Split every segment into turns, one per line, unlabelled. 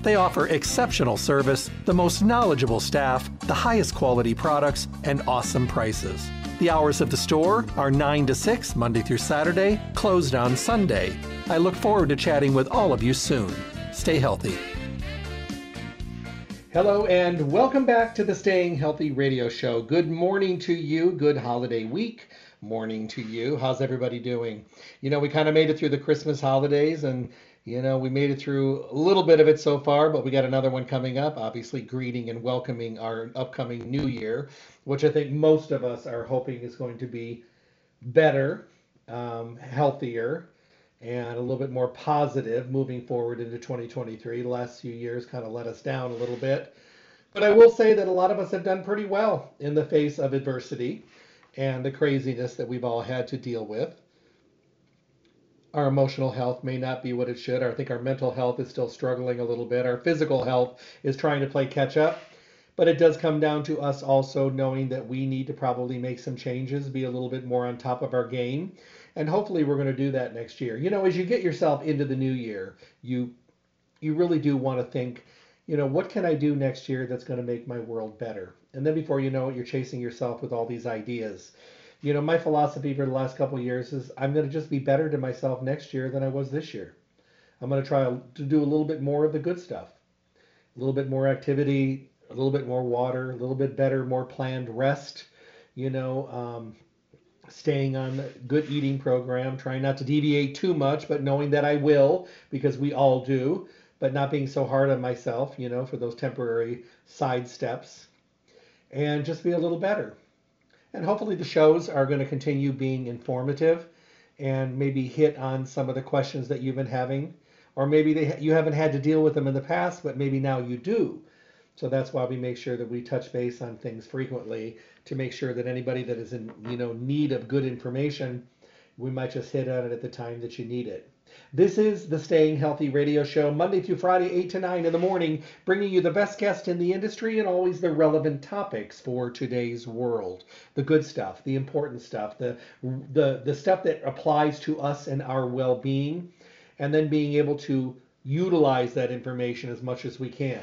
They offer exceptional service, the most knowledgeable staff, the highest quality products, and awesome prices. The hours of the store are 9 to 6, Monday through Saturday, closed on Sunday. I look forward to chatting with all of you soon. Stay healthy. Hello, and welcome back to the Staying Healthy Radio Show. Good morning to you. Good holiday week. Morning to you. How's everybody doing? You know, we kind of made it through the Christmas holidays, and you know, we made it through a little bit of it so far, but we got another one coming up, obviously greeting and welcoming our upcoming new year, which I think most of us are hoping is going to be better, um, healthier, and a little bit more positive moving forward into 2023. The last few years kind of let us down a little bit. But I will say that a lot of us have done pretty well in the face of adversity and the craziness that we've all had to deal with our emotional health may not be what it should. I think our mental health is still struggling a little bit. Our physical health is trying to play catch up. But it does come down to us also knowing that we need to probably make some changes, be a little bit more on top of our game. And hopefully we're going to do that next year. You know, as you get yourself into the new year, you you really do want to think, you know, what can I do next year that's going to make my world better? And then before you know it, you're chasing yourself with all these ideas you know, my philosophy for the last couple years is I'm going to just be better to myself next year than I was this year. I'm going to try to do a little bit more of the good stuff, a little bit more activity, a little bit more water, a little bit better, more planned rest. You know, um, staying on good eating program, trying not to deviate too much, but knowing that I will because we all do, but not being so hard on myself, you know, for those temporary side steps, and just be a little better. And hopefully the shows are going to continue being informative and maybe hit on some of the questions that you've been having. Or maybe they, you haven't had to deal with them in the past, but maybe now you do. So that's why we make sure that we touch base on things frequently to make sure that anybody that is in you know need of good information, we might just hit on it at the time that you need it. This is the Staying Healthy Radio Show, Monday through Friday, 8 to 9 in the morning, bringing you the best guest in the industry and always the relevant topics for today's world. The good stuff, the important stuff, the, the, the stuff that applies to us and our well being, and then being able to utilize that information as much as we can.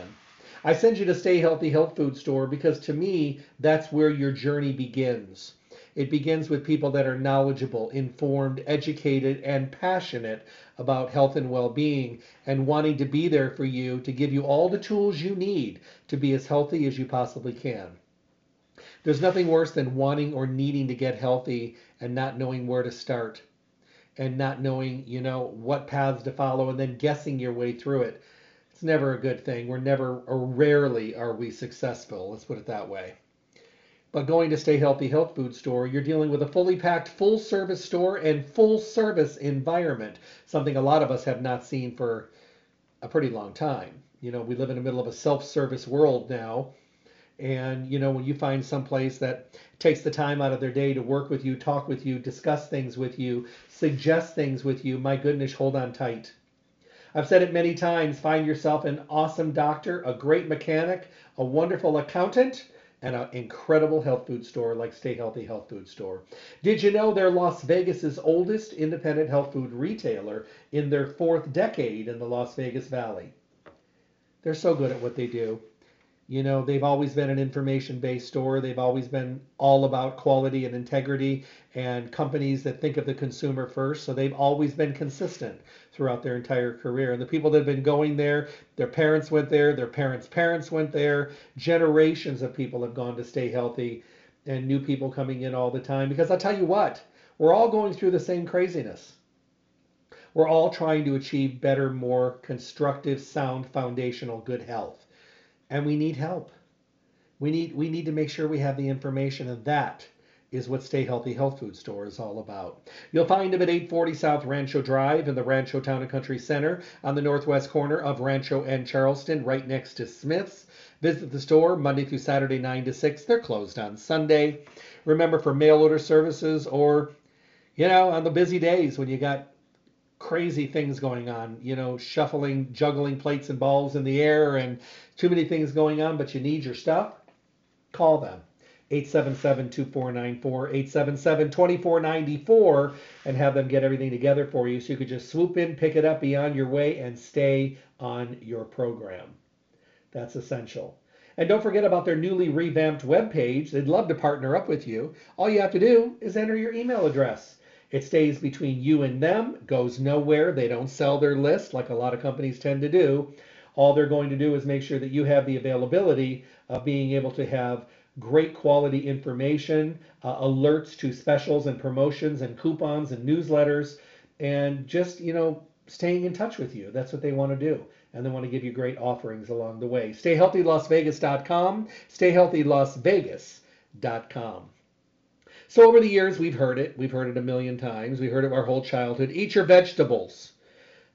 I send you to Stay Healthy Health Food Store because to me, that's where your journey begins. It begins with people that are knowledgeable, informed, educated, and passionate about health and well being and wanting to be there for you to give you all the tools you need to be as healthy as you possibly can. There's nothing worse than wanting or needing to get healthy and not knowing where to start and not knowing, you know, what paths to follow and then guessing your way through it. It's never a good thing. We're never or rarely are we successful. Let's put it that way. But going to Stay Healthy Health Food Store, you're dealing with a fully packed, full service store and full service environment, something a lot of us have not seen for a pretty long time. You know, we live in the middle of a self service world now. And, you know, when you find some place that takes the time out of their day to work with you, talk with you, discuss things with you, suggest things with you, my goodness, hold on tight. I've said it many times find yourself an awesome doctor, a great mechanic, a wonderful accountant and an incredible health food store like Stay Healthy Health Food Store. Did you know they're Las Vegas's oldest independent health food retailer in their fourth decade in the Las Vegas Valley? They're so good at what they do. You know, they've always been an information based store. They've always been all about quality and integrity and companies that think of the consumer first. So they've always been consistent throughout their entire career. And the people that have been going there, their parents went there, their parents' parents went there. Generations of people have gone to stay healthy and new people coming in all the time. Because I'll tell you what, We're all going through the same craziness. We're all trying to achieve better, more constructive, sound, foundational, good health. And we need help. We need we need to make sure we have the information and that is what Stay Healthy Health Food Store is all about. You'll find them at 840 South Rancho Drive in the Rancho Town and Country Center on the northwest corner of Rancho and Charleston, right next to Smith's. Visit the store Monday through Saturday, 9 to 6. They're closed on Sunday. Remember for mail order services or, you know, on the busy days when you got crazy things going on, you know, shuffling, juggling plates and balls in the air and too many things going on, but you need your stuff, call them. 877-2494, 877-2494, and have them get everything together for you so you could just swoop in, pick it up, be on your way, and stay on your program. That's essential. And don't forget about their newly revamped webpage. They'd love to partner up with you. All you have to do is enter your email address. It stays between you and them, goes nowhere. They don't sell their list like a lot of companies tend to do. All they're going to do is make sure that you have the availability of being able to have great quality information, uh, alerts to specials and promotions and coupons and newsletters, and just, you know, staying in touch with you. That's what they want to do. And they want to give you great offerings along the way. StayHealthyLasVegas.com, StayHealthyLasVegas.com. So over the years, we've heard it. We've heard it a million times. We heard it our whole childhood. Eat your vegetables.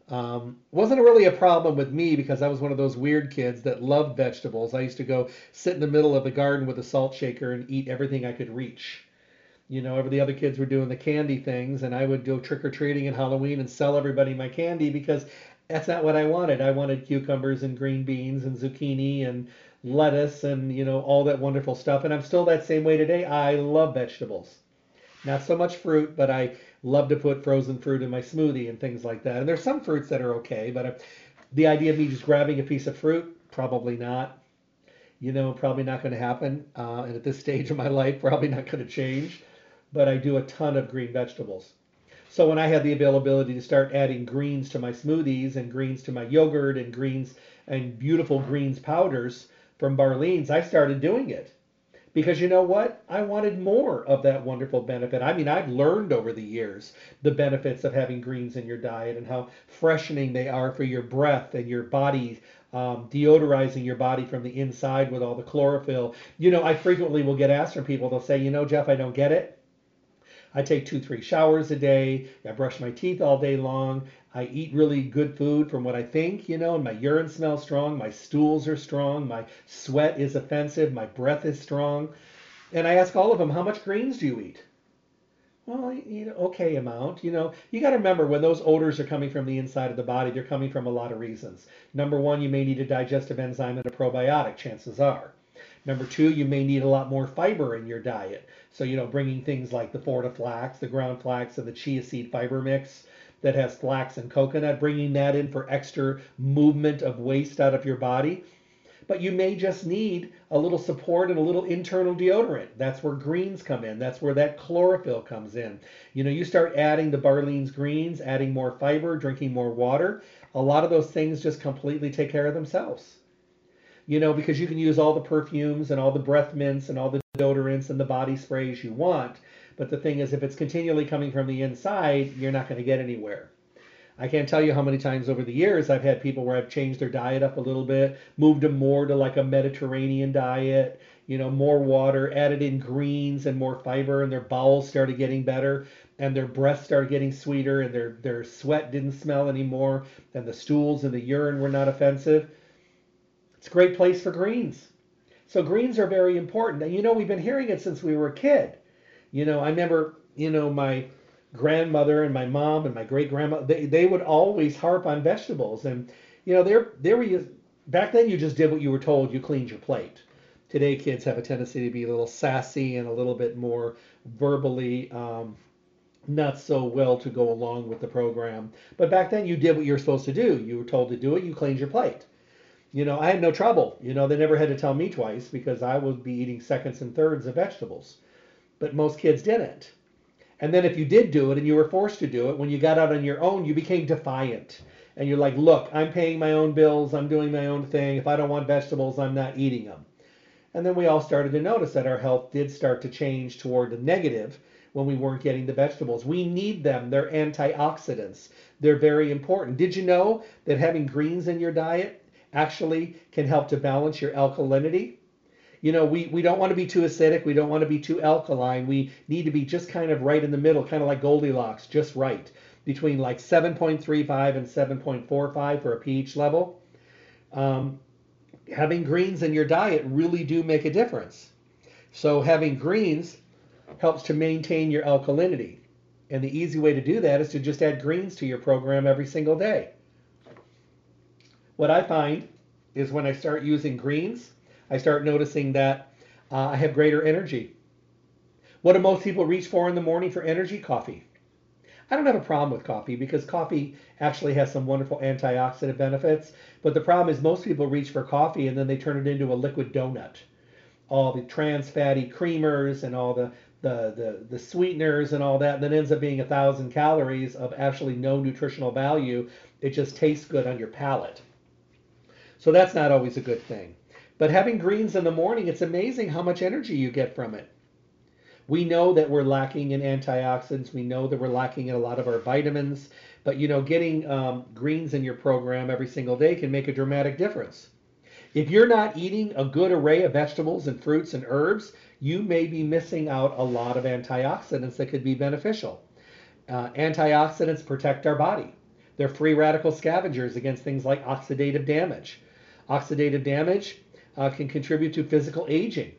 Um, wasn't really a problem with me because I was one of those weird kids that loved vegetables. I used to go sit in the middle of the garden with a salt shaker and eat everything I could reach. You know, every the other kids were doing the candy things, and I would go trick or treating at Halloween and sell everybody my candy because that's not what I wanted. I wanted cucumbers and green beans and zucchini and lettuce and you know all that wonderful stuff. And I'm still that same way today. I love vegetables. Not so much fruit, but I love to put frozen fruit in my smoothie and things like that. And there's some fruits that are okay, but the idea of me just grabbing a piece of fruit, probably not. You know, probably not going to happen. Uh, and at this stage of my life, probably not going to change. But I do a ton of green vegetables. So when I had the availability to start adding greens to my smoothies and greens to my yogurt and greens and beautiful greens powders from Barlean's, I started doing it because you know what? I wanted more of that wonderful benefit. I mean, I've learned over the years the benefits of having greens in your diet and how freshening they are for your breath and your body, um, deodorizing your body from the inside with all the chlorophyll. You know, I frequently will get asked from people, they'll say, you know, Jeff, I don't get it. I take two, three showers a day. I brush my teeth all day long. I eat really good food from what I think, you know, and my urine smells strong. My stools are strong. My sweat is offensive. My breath is strong. And I ask all of them, how much greens do you eat? Well, you know, okay amount. You know, you got to remember when those odors are coming from the inside of the body, they're coming from a lot of reasons. Number one, you may need a digestive enzyme and a probiotic, chances are. Number two, you may need a lot more fiber in your diet. So, you know, bringing things like the Fortiflax, the ground flax, and the chia seed fiber mix that has flax and coconut, bringing that in for extra movement of waste out of your body. But you may just need a little support and a little internal deodorant. That's where greens come in. That's where that chlorophyll comes in. You know, you start adding the Barlean's greens, adding more fiber, drinking more water. A lot of those things just completely take care of themselves you know, because you can use all the perfumes and all the breath mints and all the deodorants and the body sprays you want. But the thing is, if it's continually coming from the inside, you're not going to get anywhere. I can't tell you how many times over the years I've had people where I've changed their diet up a little bit, moved them more to like a Mediterranean diet, you know, more water, added in greens and more fiber, and their bowels started getting better, and their breath started getting sweeter, and their, their sweat didn't smell anymore, and the stools and the urine were not offensive. It's a great place for greens. So greens are very important. And you know, we've been hearing it since we were a kid. You know, I remember, you know, my grandmother and my mom and my great grandma, they, they would always harp on vegetables. And, you know, there there were back then you just did what you were told, you cleaned your plate. Today kids have a tendency to be a little sassy and a little bit more verbally um, not so well to go along with the program. But back then you did what you were supposed to do. You were told to do it, you cleaned your plate you know, I had no trouble. You know, they never had to tell me twice because I would be eating seconds and thirds of vegetables. But most kids didn't. And then if you did do it and you were forced to do it, when you got out on your own, you became defiant. And you're like, look, I'm paying my own bills. I'm doing my own thing. If I don't want vegetables, I'm not eating them. And then we all started to notice that our health did start to change toward the negative when we weren't getting the vegetables. We need them. They're antioxidants. They're very important. Did you know that having greens in your diet actually can help to balance your alkalinity? You know, we, we don't want to be too acidic. We don't want to be too alkaline. We need to be just kind of right in the middle, kind of like Goldilocks, just right, between like 7.35 and 7.45 for a pH level. Um, having greens in your diet really do make a difference. So having greens helps to maintain your alkalinity. And the easy way to do that is to just add greens to your program every single day. What I find is when I start using greens, I start noticing that uh, I have greater energy. What do most people reach for in the morning for energy? Coffee. I don't have a problem with coffee because coffee actually has some wonderful antioxidant benefits. But the problem is most people reach for coffee and then they turn it into a liquid donut. All the trans fatty creamers and all the the, the, the sweeteners and all that, that ends up being a thousand calories of actually no nutritional value. It just tastes good on your palate. So that's not always a good thing. But having greens in the morning, it's amazing how much energy you get from it. We know that we're lacking in antioxidants. We know that we're lacking in a lot of our vitamins. But you know, getting um, greens in your program every single day can make a dramatic difference. If you're not eating a good array of vegetables and fruits and herbs, you may be missing out a lot of antioxidants that could be beneficial. Uh, antioxidants protect our body. They're free radical scavengers against things like oxidative damage. Oxidative damage uh, can contribute to physical aging.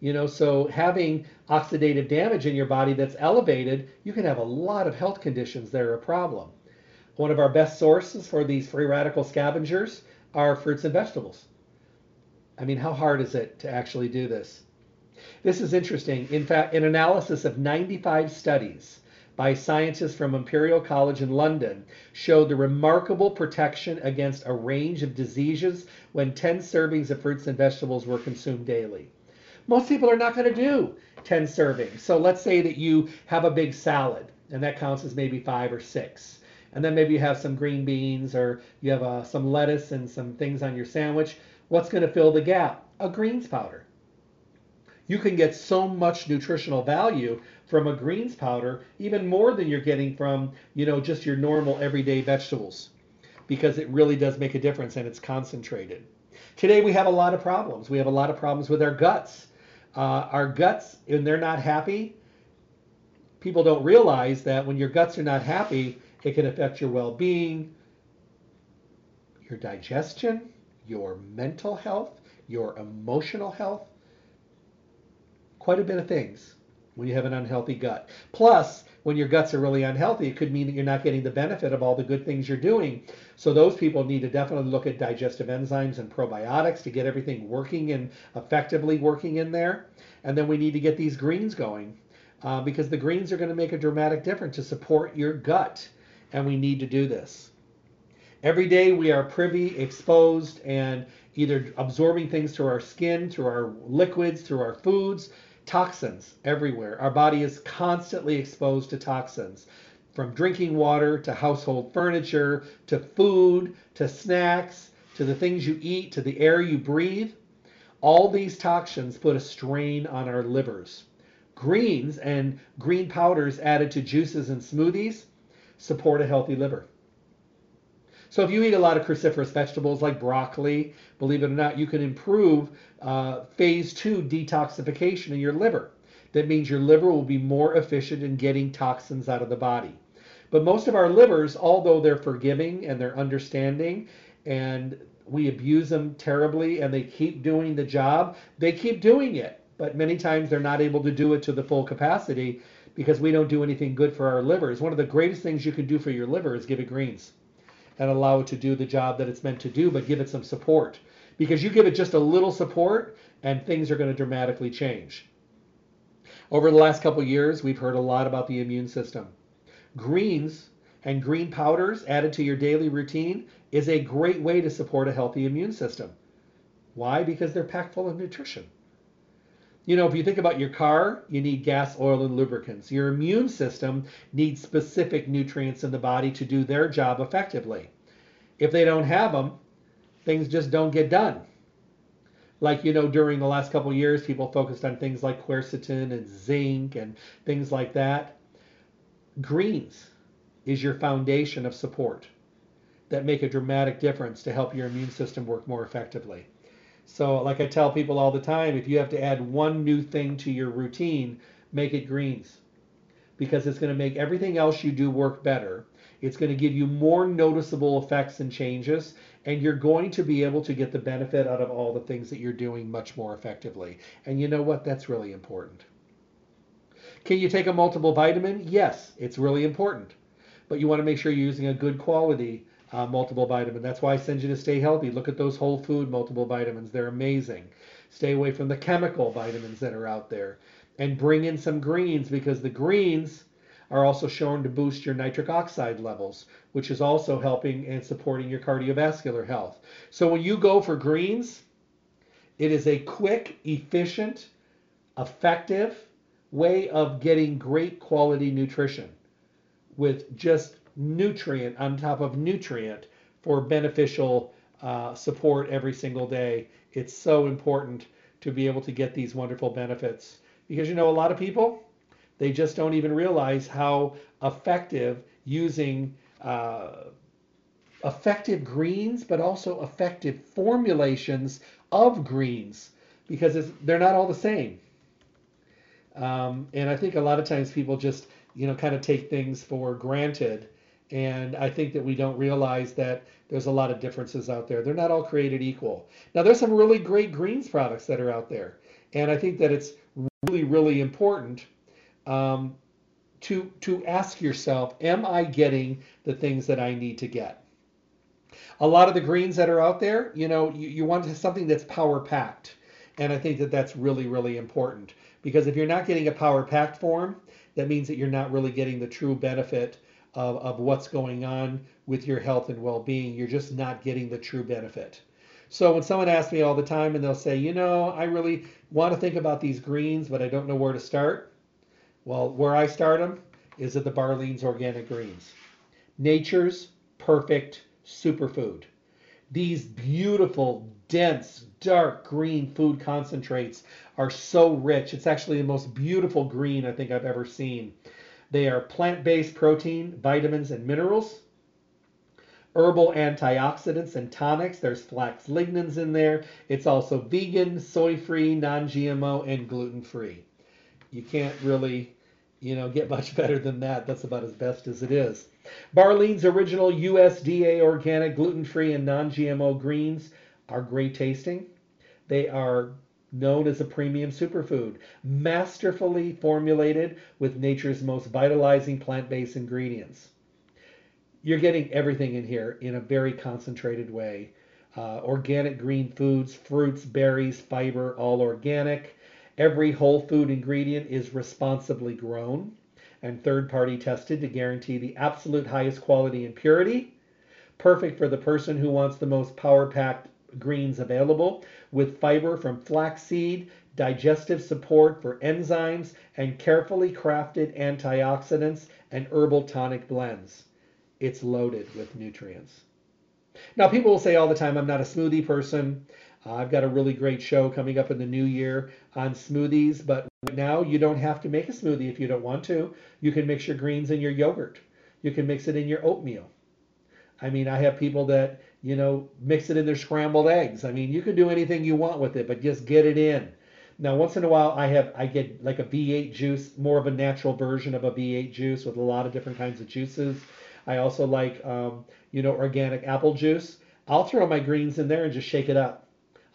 You know, so having oxidative damage in your body that's elevated, you can have a lot of health conditions that are a problem. One of our best sources for these free radical scavengers are fruits and vegetables. I mean, how hard is it to actually do this? This is interesting. In fact, an analysis of 95 studies by scientists from Imperial College in London showed the remarkable protection against a range of diseases when 10 servings of fruits and vegetables were consumed daily. Most people are not going to do 10 servings. So let's say that you have a big salad, and that counts as maybe five or six. And then maybe you have some green beans or you have uh, some lettuce and some things on your sandwich. What's going to fill the gap? A greens powder you can get so much nutritional value from a greens powder, even more than you're getting from, you know, just your normal everyday vegetables because it really does make a difference and it's concentrated. Today we have a lot of problems. We have a lot of problems with our guts. Uh, our guts, and they're not happy, people don't realize that when your guts are not happy, it can affect your well being, your digestion, your mental health, your emotional health, quite a bit of things when you have an unhealthy gut. Plus, when your guts are really unhealthy, it could mean that you're not getting the benefit of all the good things you're doing. So those people need to definitely look at digestive enzymes and probiotics to get everything working and effectively working in there. And then we need to get these greens going uh, because the greens are going to make a dramatic difference to support your gut. And we need to do this. Every day we are privy, exposed, and either absorbing things through our skin, through our liquids, through our foods, toxins everywhere. Our body is constantly exposed to toxins from drinking water to household furniture to food to snacks to the things you eat to the air you breathe. All these toxins put a strain on our livers. Greens and green powders added to juices and smoothies support a healthy liver. So if you eat a lot of cruciferous vegetables like broccoli, believe it or not, you can improve uh, phase two detoxification in your liver. That means your liver will be more efficient in getting toxins out of the body. But most of our livers, although they're forgiving and they're understanding and we abuse them terribly and they keep doing the job, they keep doing it. But many times they're not able to do it to the full capacity because we don't do anything good for our livers. One of the greatest things you can do for your liver is give it greens and allow it to do the job that it's meant to do, but give it some support. Because you give it just a little support and things are going to dramatically change. Over the last couple years, we've heard a lot about the immune system. Greens and green powders added to your daily routine is a great way to support a healthy immune system. Why? Because they're packed full of nutrition. You know, if you think about your car, you need gas, oil, and lubricants. Your immune system needs specific nutrients in the body to do their job effectively. If they don't have them, things just don't get done. like you know during the last couple years people focused on things like quercetin and zinc and things like that greens is your foundation of support that make a dramatic difference to help your immune system work more effectively so like i tell people all the time if you have to add one new thing to your routine make it greens because it's going to make everything else you do work better it's going to give you more noticeable effects and changes, and you're going to be able to get the benefit out of all the things that you're doing much more effectively. And you know what? That's really important. Can you take a multiple vitamin? Yes, it's really important. But you want to make sure you're using a good quality uh, multiple vitamin. That's why I send you to stay healthy. Look at those whole food multiple vitamins, they're amazing. Stay away from the chemical vitamins that are out there. And bring in some greens because the greens are also shown to boost your nitric oxide levels, which is also helping and supporting your cardiovascular health. So when you go for greens, it is a quick, efficient, effective way of getting great quality nutrition with just nutrient on top of nutrient for beneficial uh, support every single day. It's so important to be able to get these wonderful benefits because you know a lot of people they just don't even realize how effective using uh, effective greens, but also effective formulations of greens because they're not all the same. Um, and I think a lot of times people just, you know, kind of take things for granted. And I think that we don't realize that there's a lot of differences out there. They're not all created equal. Now, there's some really great greens products that are out there. And I think that it's really, really important um, to to ask yourself, am I getting the things that I need to get? A lot of the greens that are out there, you know, you, you want something that's power packed. And I think that that's really, really important because if you're not getting a power packed form, that means that you're not really getting the true benefit of, of what's going on with your health and well being. You're just not getting the true benefit. So when someone asks me all the time and they'll say, you know, I really want to think about these greens, but I don't know where to start. Well, where I start them is at the Barlean's Organic Greens. Nature's perfect superfood. These beautiful, dense, dark green food concentrates are so rich. It's actually the most beautiful green I think I've ever seen. They are plant based protein, vitamins, and minerals, herbal antioxidants and tonics. There's flax lignans in there. It's also vegan, soy free, non GMO, and gluten free. You can't really you know, get much better than that. That's about as best as it is. Barlean's original USDA organic, gluten free, and non GMO greens are great tasting. They are known as a premium superfood, masterfully formulated with nature's most vitalizing plant based ingredients. You're getting everything in here in a very concentrated way. Uh, organic green foods, fruits, berries, fiber, all organic. Every whole food ingredient is responsibly grown and third party tested to guarantee the absolute highest quality and purity. Perfect for the person who wants the most power packed greens available with fiber from flaxseed, digestive support for enzymes, and carefully crafted antioxidants and herbal tonic blends. It's loaded with nutrients. Now, people will say all the time, I'm not a smoothie person. Uh, I've got a really great show coming up in the new year on smoothies, but right now you don't have to make a smoothie if you don't want to. You can mix your greens in your yogurt. You can mix it in your oatmeal. I mean, I have people that, you know, mix it in their scrambled eggs. I mean, you can do anything you want with it, but just get it in. Now, once in a while, I have I get like a V8 juice, more of a natural version of a V8 juice with a lot of different kinds of juices. I also like, um, you know, organic apple juice. I'll throw my greens in there and just shake it up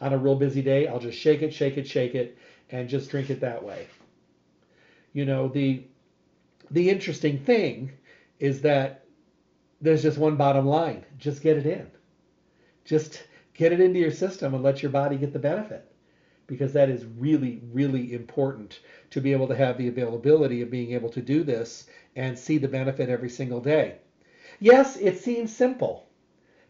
on a real busy day, I'll just shake it, shake it, shake it, and just drink it that way. You know, the the interesting thing is that there's just one bottom line. Just get it in. Just get it into your system and let your body get the benefit. Because that is really, really important to be able to have the availability of being able to do this and see the benefit every single day. Yes, it seems simple.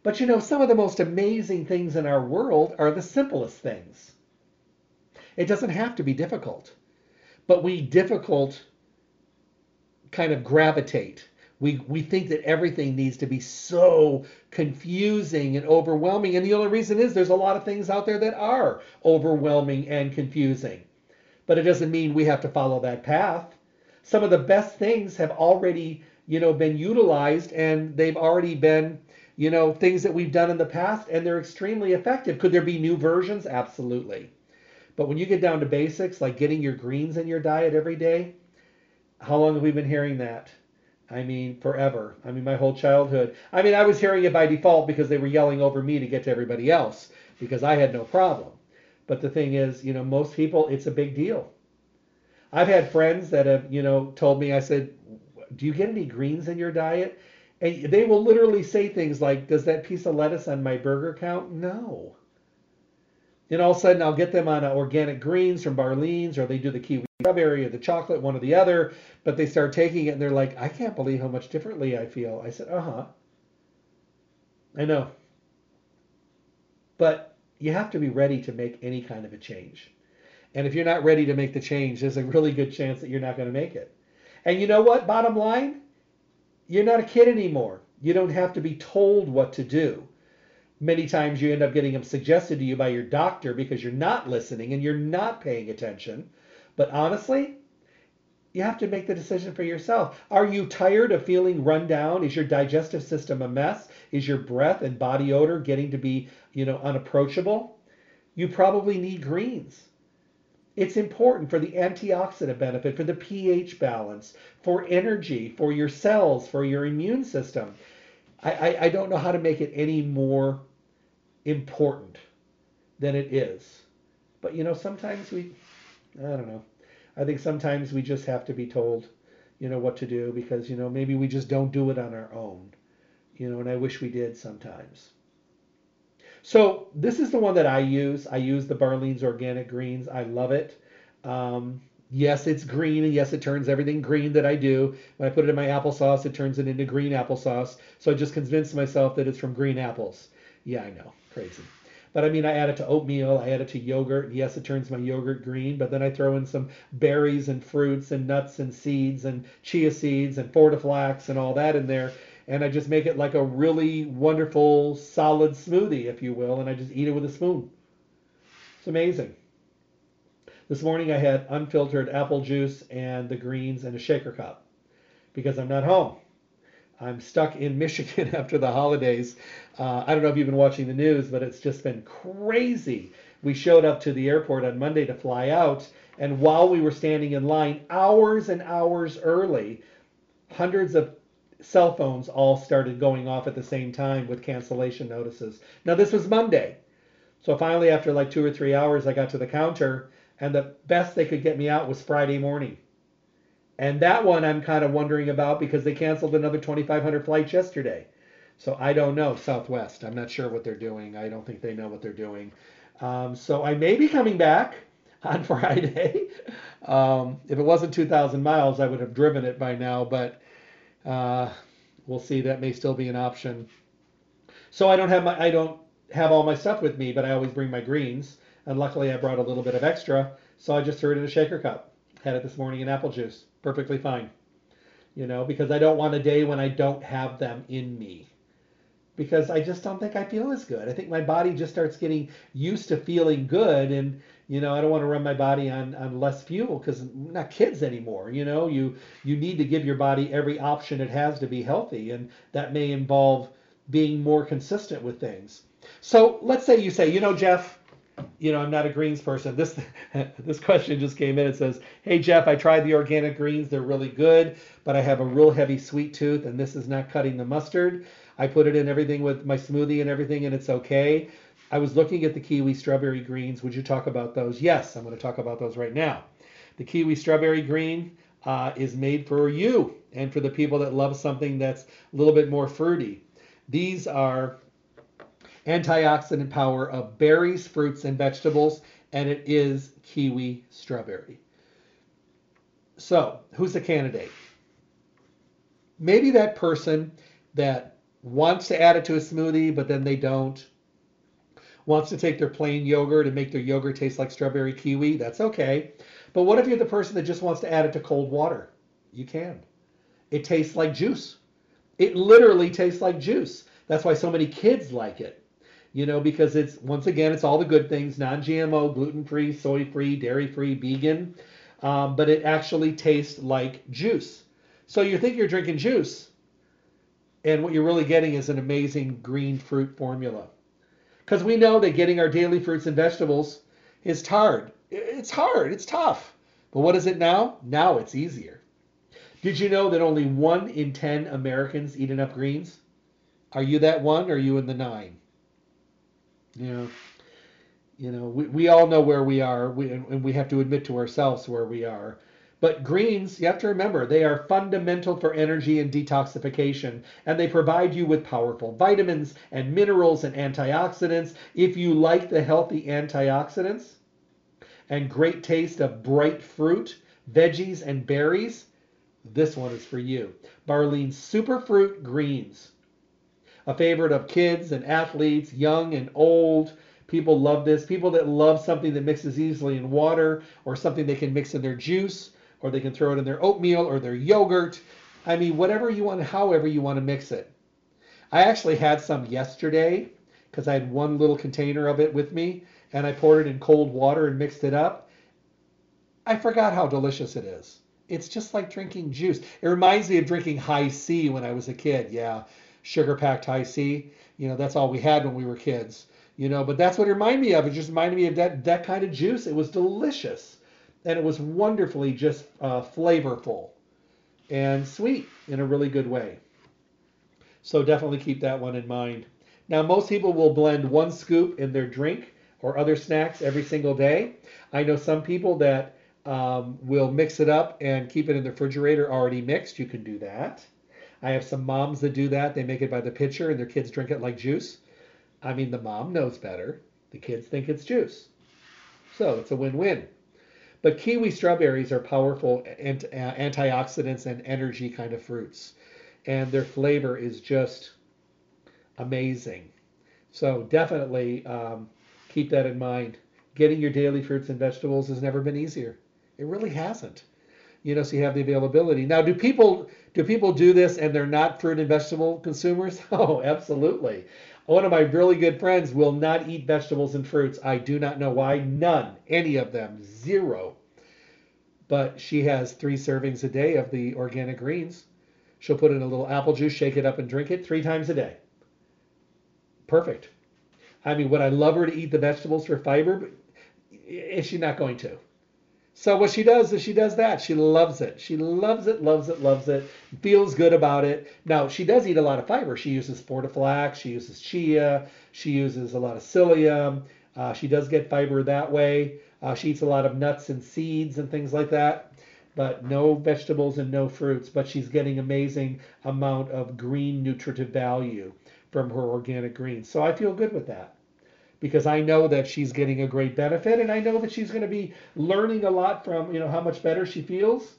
But you know, some of the most amazing things in our world are the simplest things. It doesn't have to be difficult, but we difficult kind of gravitate. We, we think that everything needs to be so confusing and overwhelming. And the only reason is there's a lot of things out there that are overwhelming and confusing. But it doesn't mean we have to follow that path. Some of the best things have already, you know, been utilized and they've already been, you know, things that we've done in the past and they're extremely effective. Could there be new versions? Absolutely. But when you get down to basics like getting your greens in your diet every day, how long have we been hearing that? I mean, forever. I mean, my whole childhood. I mean, I was hearing it by default because they were yelling over me to get to everybody else because I had no problem. But the thing is, you know, most people, it's a big deal. I've had friends that have, you know, told me, I said, do you get any greens in your diet? And they will literally say things like, does that piece of lettuce on my burger count? No. Then all of a sudden, I'll get them on organic greens from Barlean's, or they do the kiwi strawberry or the chocolate, one or the other. But they start taking it, and they're like, "I can't believe how much differently I feel." I said, "Uh huh." I know. But you have to be ready to make any kind of a change. And if you're not ready to make the change, there's a really good chance that you're not going to make it. And you know what? Bottom line, you're not a kid anymore. You don't have to be told what to do many times you end up getting them suggested to you by your doctor because you're not listening and you're not paying attention. But honestly, you have to make the decision for yourself. Are you tired of feeling run down? Is your digestive system a mess? Is your breath and body odor getting to be, you know, unapproachable? You probably need greens. It's important for the antioxidant benefit, for the pH balance, for energy, for your cells, for your immune system. I, I, I don't know how to make it any more important than it is. But you know, sometimes we, I don't know. I think sometimes we just have to be told, you know, what to do because, you know, maybe we just don't do it on our own. You know, and I wish we did sometimes. So this is the one that I use. I use the Barlean's Organic Greens. I love it. Um, yes, it's green, and yes, it turns everything green that I do. When I put it in my applesauce, it turns it into green applesauce. So I just convinced myself that it's from green apples. Yeah, I know crazy. But I mean, I add it to oatmeal, I add it to yogurt. Yes, it turns my yogurt green, but then I throw in some berries and fruits and nuts and seeds and chia seeds and fortiflax and all that in there. And I just make it like a really wonderful, solid smoothie, if you will, and I just eat it with a spoon. It's amazing. This morning I had unfiltered apple juice and the greens in a shaker cup because I'm not home. I'm stuck in Michigan after the holidays. Uh, I don't know if you've been watching the news, but it's just been crazy. We showed up to the airport on Monday to fly out, and while we were standing in line, hours and hours early, hundreds of cell phones all started going off at the same time with cancellation notices. Now, this was Monday. So finally, after like two or three hours, I got to the counter, and the best they could get me out was Friday morning. And that one I'm kind of wondering about because they canceled another 2,500 flights yesterday. So I don't know, Southwest. I'm not sure what they're doing. I don't think they know what they're doing. Um, so I may be coming back on Friday. um, if it wasn't 2,000 miles, I would have driven it by now, but uh, we'll see. That may still be an option. So I don't have my I don't have all my stuff with me, but I always bring my greens. And luckily, I brought a little bit of extra, so I just threw it in a shaker cup. Had it this morning in apple juice perfectly fine. You know, because I don't want a day when I don't have them in me. Because I just don't think I feel as good. I think my body just starts getting used to feeling good and you know, I don't want to run my body on, on less fuel because I'm not kids anymore. You know, you you need to give your body every option it has to be healthy, and that may involve being more consistent with things. So let's say you say, you know, Jeff, you know, I'm not a greens person. This this question just came in. It says, "Hey Jeff, I tried the organic greens. They're really good, but I have a real heavy sweet tooth, and this is not cutting the mustard. I put it in everything with my smoothie and everything, and it's okay. I was looking at the kiwi strawberry greens. Would you talk about those? Yes, I'm going to talk about those right now. The kiwi strawberry green uh, is made for you and for the people that love something that's a little bit more fruity. These are antioxidant power of berries, fruits, and vegetables, and it is kiwi strawberry. So, who's the candidate? Maybe that person that wants to add it to a smoothie, but then they don't. Wants to take their plain yogurt and make their yogurt taste like strawberry kiwi. That's okay. But what if you're the person that just wants to add it to cold water? You can. It tastes like juice. It literally tastes like juice. That's why so many kids like it. You know, because it's once again, it's all the good things: non-GMO, gluten-free, soy-free, dairy-free, vegan. Um, but it actually tastes like juice. So you think you're drinking juice, and what you're really getting is an amazing green fruit formula. Because we know that getting our daily fruits and vegetables is hard. It's hard. It's tough. But what is it now? Now it's easier. Did you know that only one in 10 Americans eat enough greens? Are you that one or are you in the nine? You know, you know we, we all know where we are we, and we have to admit to ourselves where we are. But greens, you have to remember, they are fundamental for energy and detoxification, and they provide you with powerful vitamins and minerals and antioxidants. If you like the healthy antioxidants and great taste of bright fruit, veggies, and berries, this one is for you. Barlean Superfruit Greens. A favorite of kids and athletes, young and old. People love this. People that love something that mixes easily in water or something they can mix in their juice or they can throw it in their oatmeal or their yogurt. I mean, whatever you want, however you want to mix it. I actually had some yesterday because I had one little container of it with me and I poured it in cold water and mixed it up. I forgot how delicious it is. It's just like drinking juice. It reminds me of drinking Hi-C when I was a kid. Yeah, sugar packed Hi-C. You know, that's all we had when we were kids. You know, but that's what it reminded me of. It just reminded me of that that kind of juice. It was delicious and it was wonderfully just uh, flavorful and sweet in a really good way. So definitely keep that one in mind. Now, most people will blend one scoop in their drink or other snacks every single day. I know some people that um, will mix it up and keep it in the refrigerator already mixed. You can do that. I have some moms that do that. They make it by the pitcher and their kids drink it like juice. I mean, the mom knows better. The kids think it's juice. So it's a win win. But kiwi strawberries are powerful uh, antioxidants and energy kind of fruits, and their flavor is just amazing. So definitely um, keep that in mind. Getting your daily fruits and vegetables has never been easier. It really hasn't. You know, so you have the availability. Now, do people do people do this and they're not fruit and vegetable consumers? Oh, absolutely. One of my really good friends will not eat vegetables and fruits. I do not know why. None. Any of them. Zero. But she has three servings a day of the organic greens. She'll put in a little apple juice, shake it up, and drink it three times a day. Perfect. I mean, would I love her to eat the vegetables for fiber? But is she not going to? So what she does is she does that. She loves it. She loves it, loves it, loves it. Feels good about it. Now she does eat a lot of fiber. She uses fortiflax. She uses chia. She uses a lot of psyllium. Uh, she does get fiber that way. Uh, she eats a lot of nuts and seeds and things like that. But no vegetables and no fruits. But she's getting amazing amount of green nutritive value from her organic greens. So I feel good with that because I know that she's getting a great benefit and I know that she's going to be learning a lot from, you know, how much better she feels.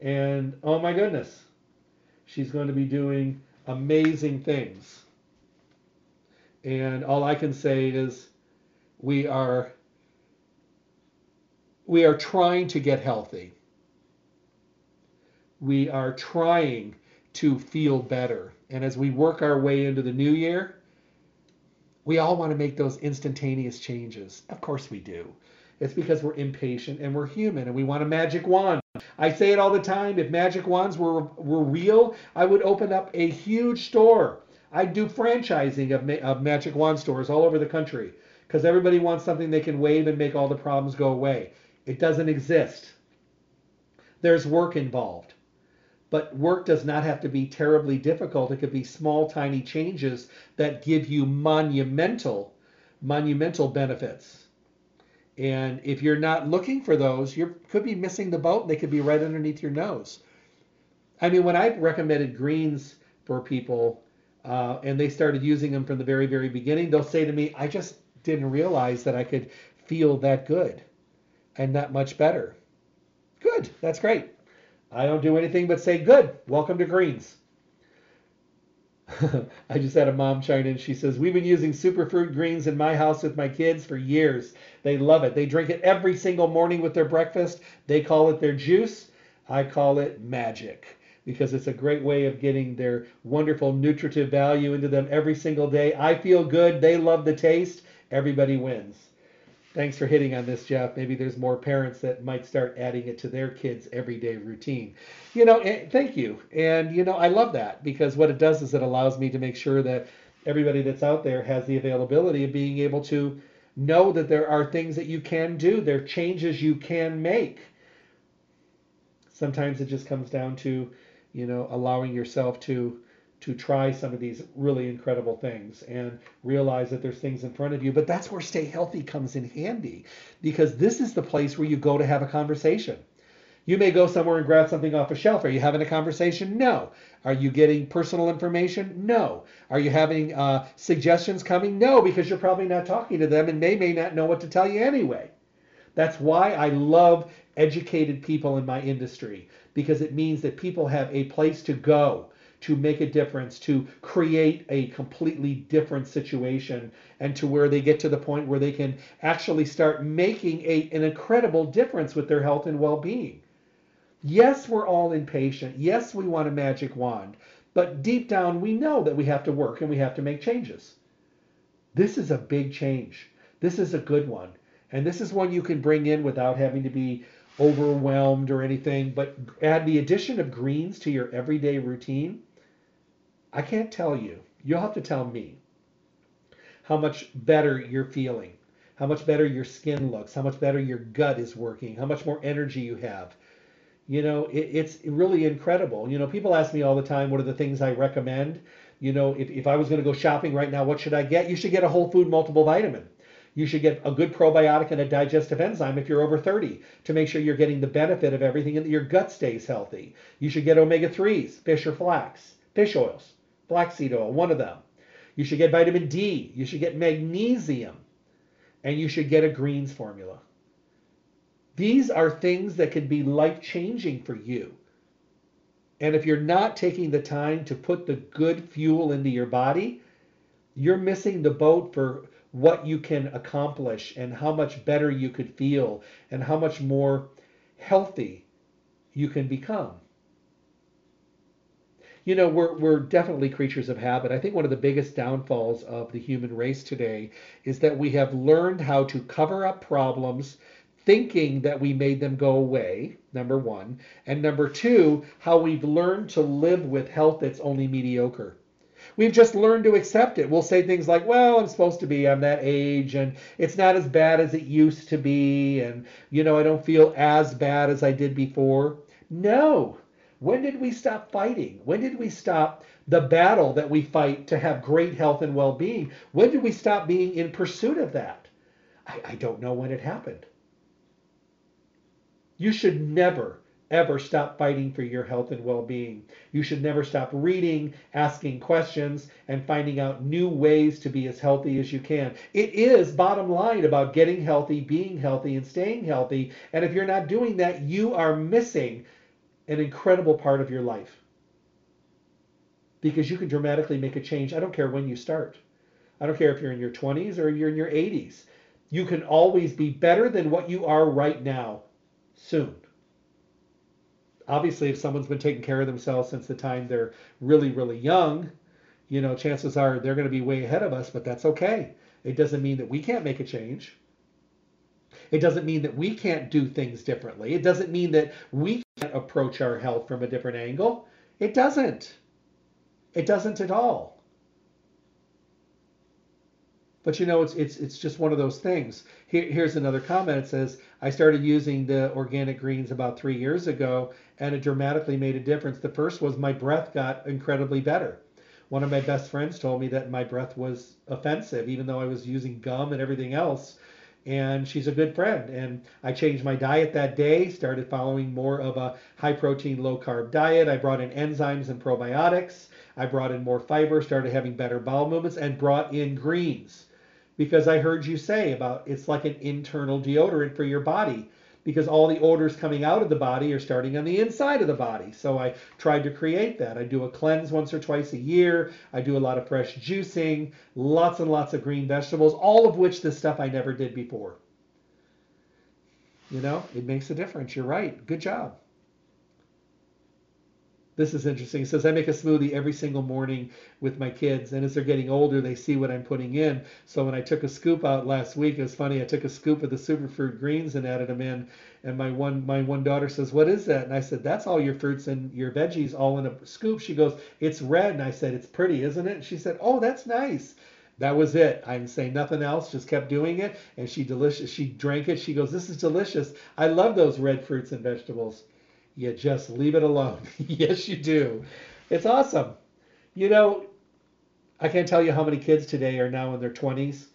And oh my goodness, she's going to be doing amazing things. And all I can say is we are we are trying to get healthy. We are trying to feel better. And as we work our way into the new year, we all want to make those instantaneous changes. Of course we do. It's because we're impatient and we're human and we want a magic wand. I say it all the time. If magic wands were, were real, I would open up a huge store. I'd do franchising of, ma- of magic wand stores all over the country because everybody wants something they can wave and make all the problems go away. It doesn't exist. There's work involved. But work does not have to be terribly difficult. It could be small, tiny changes that give you monumental, monumental benefits. And if you're not looking for those, you could be missing the boat. They could be right underneath your nose. I mean, when I recommended greens for people uh, and they started using them from the very, very beginning, they'll say to me, I just didn't realize that I could feel that good and that much better. Good. That's great. I don't do anything but say, good, welcome to greens. I just had a mom chime in. She says, We've been using superfruit greens in my house with my kids for years. They love it. They drink it every single morning with their breakfast. They call it their juice. I call it magic. because it's a great way of getting their wonderful nutritive value into them every single day. I feel good. They love the taste. Everybody wins. Thanks for hitting on this, Jeff. Maybe there's more parents that might start adding it to their kids' everyday routine. You know, eh, thank you. And, you know, I love that because what it does is it allows me to make sure that everybody that's out there has the availability of being able to know that there are things that you can do, there are changes you can make. Sometimes it just comes down to, you know, allowing yourself to to try some of these really incredible things and realize that there's things in front of you. But that's where stay healthy comes in handy because this is the place where you go to have a conversation. You may go somewhere and grab something off a shelf. Are you having a conversation? No. Are you getting personal information? No. Are you having uh, suggestions coming? No, because you're probably not talking to them and they may not know what to tell you anyway. That's why I love educated people in my industry because it means that people have a place to go to make a difference, to create a completely different situation, and to where they get to the point where they can actually start making a, an incredible difference with their health and well being. Yes, we're all impatient. Yes, we want a magic wand. But deep down, we know that we have to work and we have to make changes. This is a big change. This is a good one. And this is one you can bring in without having to be overwhelmed or anything. But add the addition of greens to your everyday routine I can't tell you. You'll have to tell me how much better you're feeling, how much better your skin looks, how much better your gut is working, how much more energy you have. You know, it, it's really incredible. You know, people ask me all the time, what are the things I recommend? You know, if, if I was going to go shopping right now, what should I get? You should get a whole food multiple vitamin. You should get a good probiotic and a digestive enzyme if you're over 30 to make sure you're getting the benefit of everything and that your gut stays healthy. You should get omega 3s, fish or flax, fish oils flaxseed oil, one of them. You should get vitamin D. You should get magnesium. And you should get a greens formula. These are things that can be life changing for you. And if you're not taking the time to put the good fuel into your body, you're missing the boat for what you can accomplish and how much better you could feel and how much more healthy you can become you know, we're, we're definitely creatures of habit. I think one of the biggest downfalls of the human race today is that we have learned how to cover up problems thinking that we made them go away, number one. And number two, how we've learned to live with health that's only mediocre. We've just learned to accept it. We'll say things like, well, I'm supposed to be, I'm that age, and it's not as bad as it used to be, and, you know, I don't feel as bad as I did before. No, when did we stop fighting? When did we stop the battle that we fight to have great health and well being? When did we stop being in pursuit of that? I, I don't know when it happened. You should never, ever stop fighting for your health and well being. You should never stop reading, asking questions, and finding out new ways to be as healthy as you can. It is, bottom line, about getting healthy, being healthy, and staying healthy. And if you're not doing that, you are missing an incredible part of your life because you can dramatically make a change. I don't care when you start. I don't care if you're in your 20s or you're in your 80s. You can always be better than what you are right now soon. Obviously, if someone's been taking care of themselves since the time they're really, really young, you know, chances are they're going to be way ahead of us, but that's okay. It doesn't mean that we can't make a change. It doesn't mean that we can't do things differently. It doesn't mean that we approach our health from a different angle. It doesn't. It doesn't at all. But you know, it's it's it's just one of those things. Here, here's another comment. It says, "I started using the organic greens about three years ago, and it dramatically made a difference. The first was my breath got incredibly better. One of my best friends told me that my breath was offensive, even though I was using gum and everything else and she's a good friend. And I changed my diet that day, started following more of a high protein, low carb diet. I brought in enzymes and probiotics. I brought in more fiber, started having better bowel movements, and brought in greens because I heard you say about it's like an internal deodorant for your body because all the odors coming out of the body are starting on the inside of the body. So I tried to create that. I do a cleanse once or twice a year. I do a lot of fresh juicing, lots and lots of green vegetables, all of which this stuff I never did before. You know, it makes a difference. You're right. Good job. This is interesting. He says, I make a smoothie every single morning with my kids, and as they're getting older, they see what I'm putting in. So when I took a scoop out last week, it was funny. I took a scoop of the superfruit greens and added them in, and my one my one daughter says, "What is that?" And I said, "That's all your fruits and your veggies all in a scoop." She goes, "It's red," and I said, "It's pretty, isn't it?" And she said, "Oh, that's nice." That was it. I didn't say nothing else. Just kept doing it, and she delicious. She drank it. She goes, "This is delicious. I love those red fruits and vegetables." You just leave it alone. yes, you do. It's awesome. You know, I can't tell you how many kids today are now in their 20s,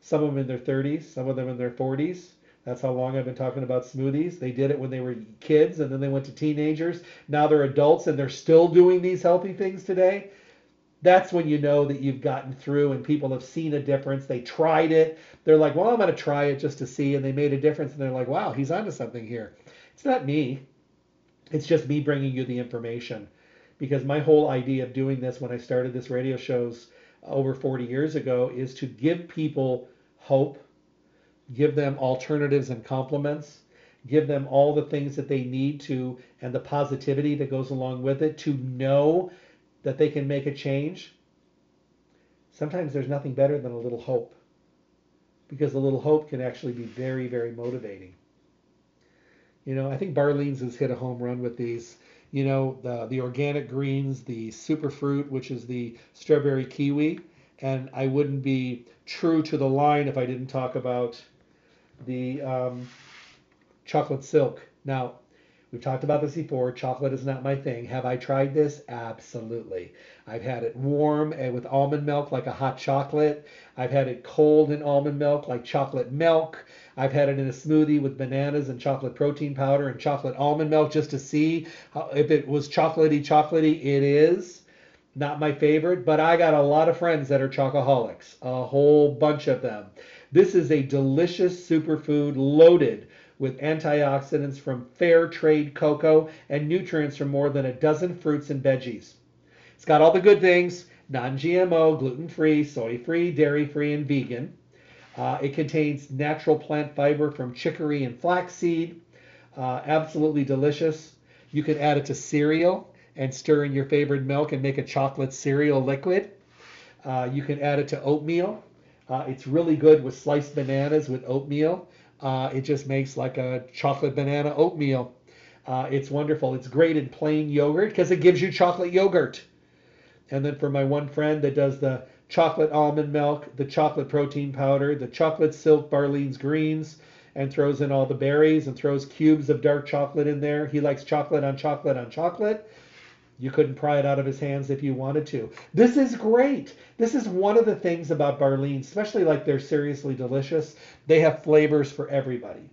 some of them in their 30s, some of them in their 40s. That's how long I've been talking about smoothies. They did it when they were kids and then they went to teenagers. Now they're adults and they're still doing these healthy things today. That's when you know that you've gotten through and people have seen a difference. They tried it. They're like, well, I'm going to try it just to see. And they made a difference. And they're like, wow, he's onto something here. It's not me. It's just me bringing you the information. Because my whole idea of doing this when I started this radio shows over 40 years ago is to give people hope, give them alternatives and complements, give them all the things that they need to and the positivity that goes along with it to know that they can make a change. Sometimes there's nothing better than a little hope because a little hope can actually be very, very motivating. You know, I think Barlean's has hit a home run with these. You know, the the organic greens, the superfruit, which is the strawberry kiwi, and I wouldn't be true to the line if I didn't talk about the um, chocolate silk. Now, We've talked about this before. Chocolate is not my thing. Have I tried this? Absolutely. I've had it warm and with almond milk like a hot chocolate. I've had it cold in almond milk like chocolate milk. I've had it in a smoothie with bananas and chocolate protein powder and chocolate almond milk just to see how, if it was chocolatey, chocolatey. It is. Not my favorite, but I got a lot of friends that are chocoholics, a whole bunch of them. This is a delicious superfood loaded with antioxidants from fair trade cocoa and nutrients from more than a dozen fruits and veggies. It's got all the good things non GMO, gluten free, soy free, dairy free, and vegan. Uh, it contains natural plant fiber from chicory and flaxseed. Uh, absolutely delicious. You can add it to cereal and stir in your favorite milk and make a chocolate cereal liquid. Uh, you can add it to oatmeal. Uh, it's really good with sliced bananas with oatmeal. Uh, it just makes like a chocolate banana oatmeal. Uh, it's wonderful. It's great in plain yogurt because it gives you chocolate yogurt. And then for my one friend that does the chocolate almond milk, the chocolate protein powder, the chocolate silk Barlean's greens, and throws in all the berries and throws cubes of dark chocolate in there. He likes chocolate on chocolate on chocolate. You couldn't pry it out of his hands if you wanted to. This is great. This is one of the things about Barlean, especially like they're seriously delicious. They have flavors for everybody.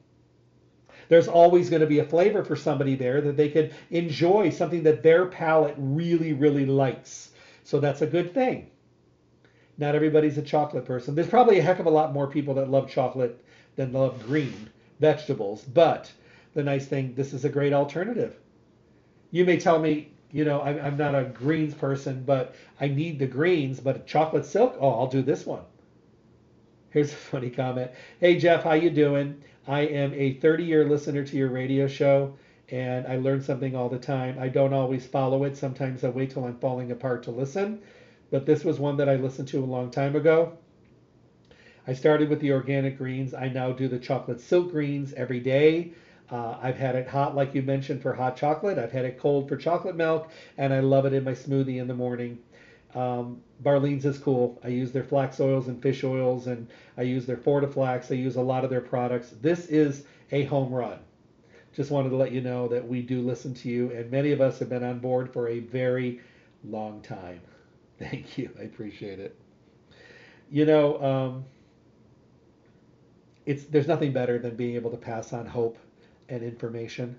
There's always going to be a flavor for somebody there that they could enjoy, something that their palate really, really likes. So that's a good thing. Not everybody's a chocolate person. There's probably a heck of a lot more people that love chocolate than love green vegetables. But the nice thing, this is a great alternative. You may tell me, you know, I'm, I'm not a greens person, but I need the greens. But chocolate silk, oh, I'll do this one. Here's a funny comment. Hey Jeff, how you doing? I am a 30-year listener to your radio show, and I learn something all the time. I don't always follow it. Sometimes I wait till I'm falling apart to listen. But this was one that I listened to a long time ago. I started with the organic greens. I now do the chocolate silk greens every day. Uh, I've had it hot, like you mentioned, for hot chocolate. I've had it cold for chocolate milk, and I love it in my smoothie in the morning. Um, Barlean's is cool. I use their flax oils and fish oils, and I use their Fortiflax. I use a lot of their products. This is a home run. Just wanted to let you know that we do listen to you, and many of us have been on board for a very long time. Thank you. I appreciate it. You know, um, it's there's nothing better than being able to pass on hope and information.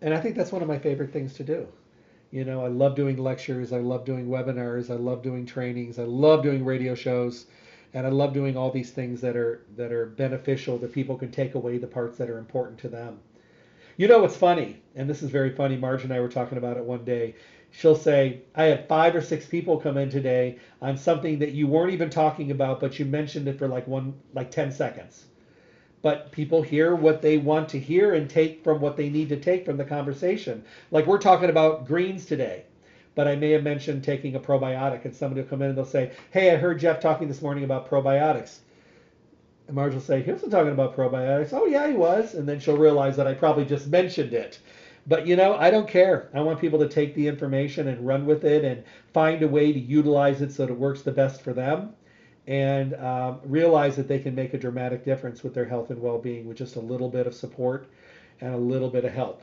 And I think that's one of my favorite things to do. You know, I love doing lectures, I love doing webinars, I love doing trainings, I love doing radio shows, and I love doing all these things that are that are beneficial that people can take away the parts that are important to them. You know what's funny, and this is very funny. Marge and I were talking about it one day. She'll say, I had five or six people come in today on something that you weren't even talking about, but you mentioned it for like one like 10 seconds but people hear what they want to hear and take from what they need to take from the conversation. Like we're talking about greens today, but I may have mentioned taking a probiotic, and somebody will come in and they'll say, "Hey, I heard Jeff talking this morning about probiotics." And Marge will say, "He wasn't talking about probiotics." Oh yeah, he was, and then she'll realize that I probably just mentioned it. But you know, I don't care. I want people to take the information and run with it and find a way to utilize it so that it works the best for them and um, realize that they can make a dramatic difference with their health and well-being with just a little bit of support and a little bit of help.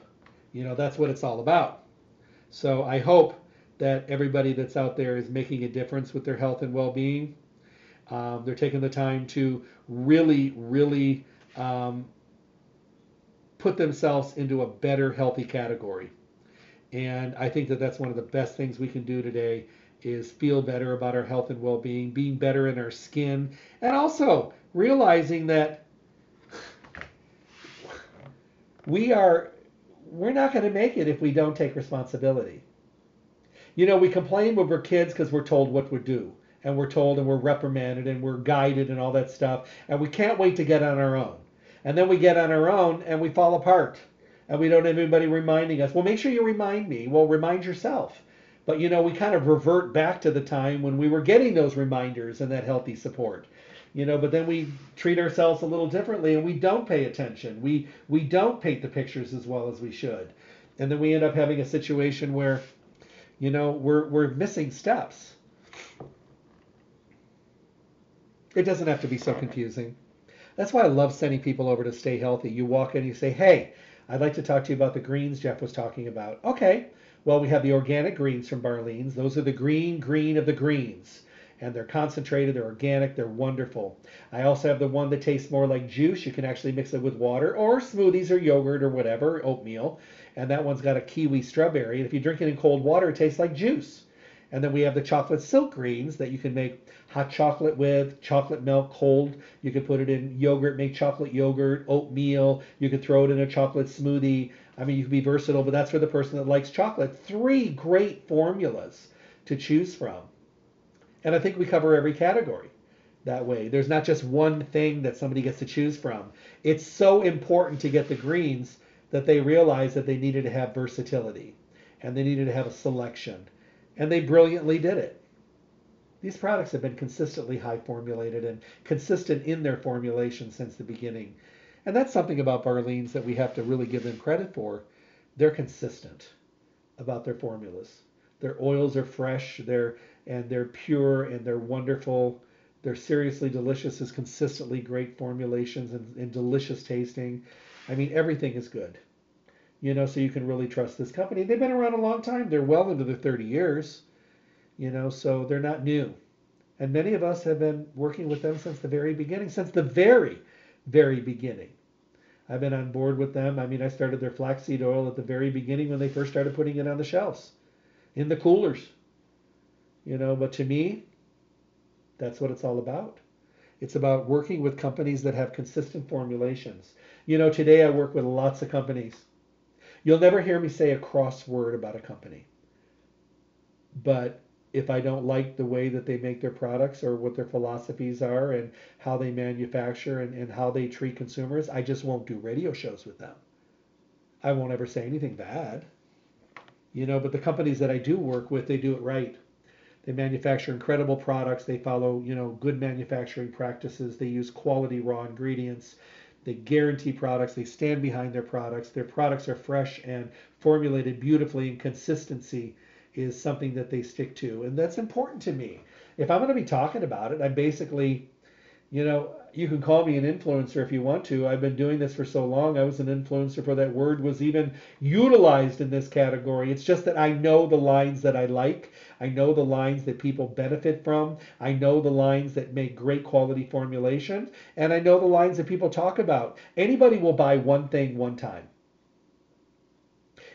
You know, that's what it's all about. So I hope that everybody that's out there is making a difference with their health and well-being. Um, they're taking the time to really, really um, put themselves into a better, healthy category. And I think that that's one of the best things we can do today is feel better about our health and well-being, being better in our skin, and also realizing that we are we're not going to make it if we don't take responsibility. You know, we complain when we're kids because we're told what we do, and we're told and we're reprimanded and we're guided and all that stuff, and we can't wait to get on our own. And then we get on our own and we fall apart, and we don't have anybody reminding us. Well, make sure you remind me. Well, remind yourself. But you know, we kind of revert back to the time when we were getting those reminders and that healthy support. You know, but then we treat ourselves a little differently and we don't pay attention. We we don't paint the pictures as well as we should. And then we end up having a situation where, you know, we're we're missing steps. It doesn't have to be so confusing. That's why I love sending people over to Stay Healthy. You walk in, you say, "Hey, I'd like to talk to you about the greens Jeff was talking about." Okay, well, we have the organic greens from Barlean's. Those are the green, green of the greens. And they're concentrated, they're organic, they're wonderful. I also have the one that tastes more like juice. You can actually mix it with water or smoothies or yogurt or whatever, oatmeal. And that one's got a kiwi strawberry. And if you drink it in cold water, it tastes like juice. And then we have the chocolate silk greens that you can make hot chocolate with, chocolate milk cold. You can put it in yogurt, make chocolate yogurt, oatmeal. You can throw it in a chocolate smoothie. I mean, you can be versatile, but that's for the person that likes chocolate. Three great formulas to choose from. And I think we cover every category that way. There's not just one thing that somebody gets to choose from. It's so important to get the greens that they realized that they needed to have versatility and they needed to have a selection. And they brilliantly did it. These products have been consistently high formulated and consistent in their formulation since the beginning. And that's something about Barlean's that we have to really give them credit for. They're consistent about their formulas. Their oils are fresh, they're and they're pure and they're wonderful. They're seriously delicious, is consistently great formulations and, and delicious tasting. I mean, everything is good. You know, so you can really trust this company. They've been around a long time. They're well into their 30 years. You know, so they're not new. And many of us have been working with them since the very beginning, since the very very beginning. I've been on board with them. I mean, I started their flaxseed oil at the very beginning when they first started putting it on the shelves, in the coolers. You know, but to me, that's what it's all about. It's about working with companies that have consistent formulations. You know, today I work with lots of companies. You'll never hear me say a cross word about a company. But if I don't like the way that they make their products or what their philosophies are and how they manufacture and, and how they treat consumers, I just won't do radio shows with them. I won't ever say anything bad. You know, but the companies that I do work with, they do it right. They manufacture incredible products. They follow, you know, good manufacturing practices. They use quality raw ingredients. They guarantee products. They stand behind their products. Their products are fresh and formulated beautifully in consistency is something that they stick to. And that's important to me. If I'm going to be talking about it, I'm basically, you know, you can call me an influencer if you want to. I've been doing this for so long. I was an influencer before that word was even utilized in this category. It's just that I know the lines that I like. I know the lines that people benefit from. I know the lines that make great quality formulation. And I know the lines that people talk about. Anybody will buy one thing one time.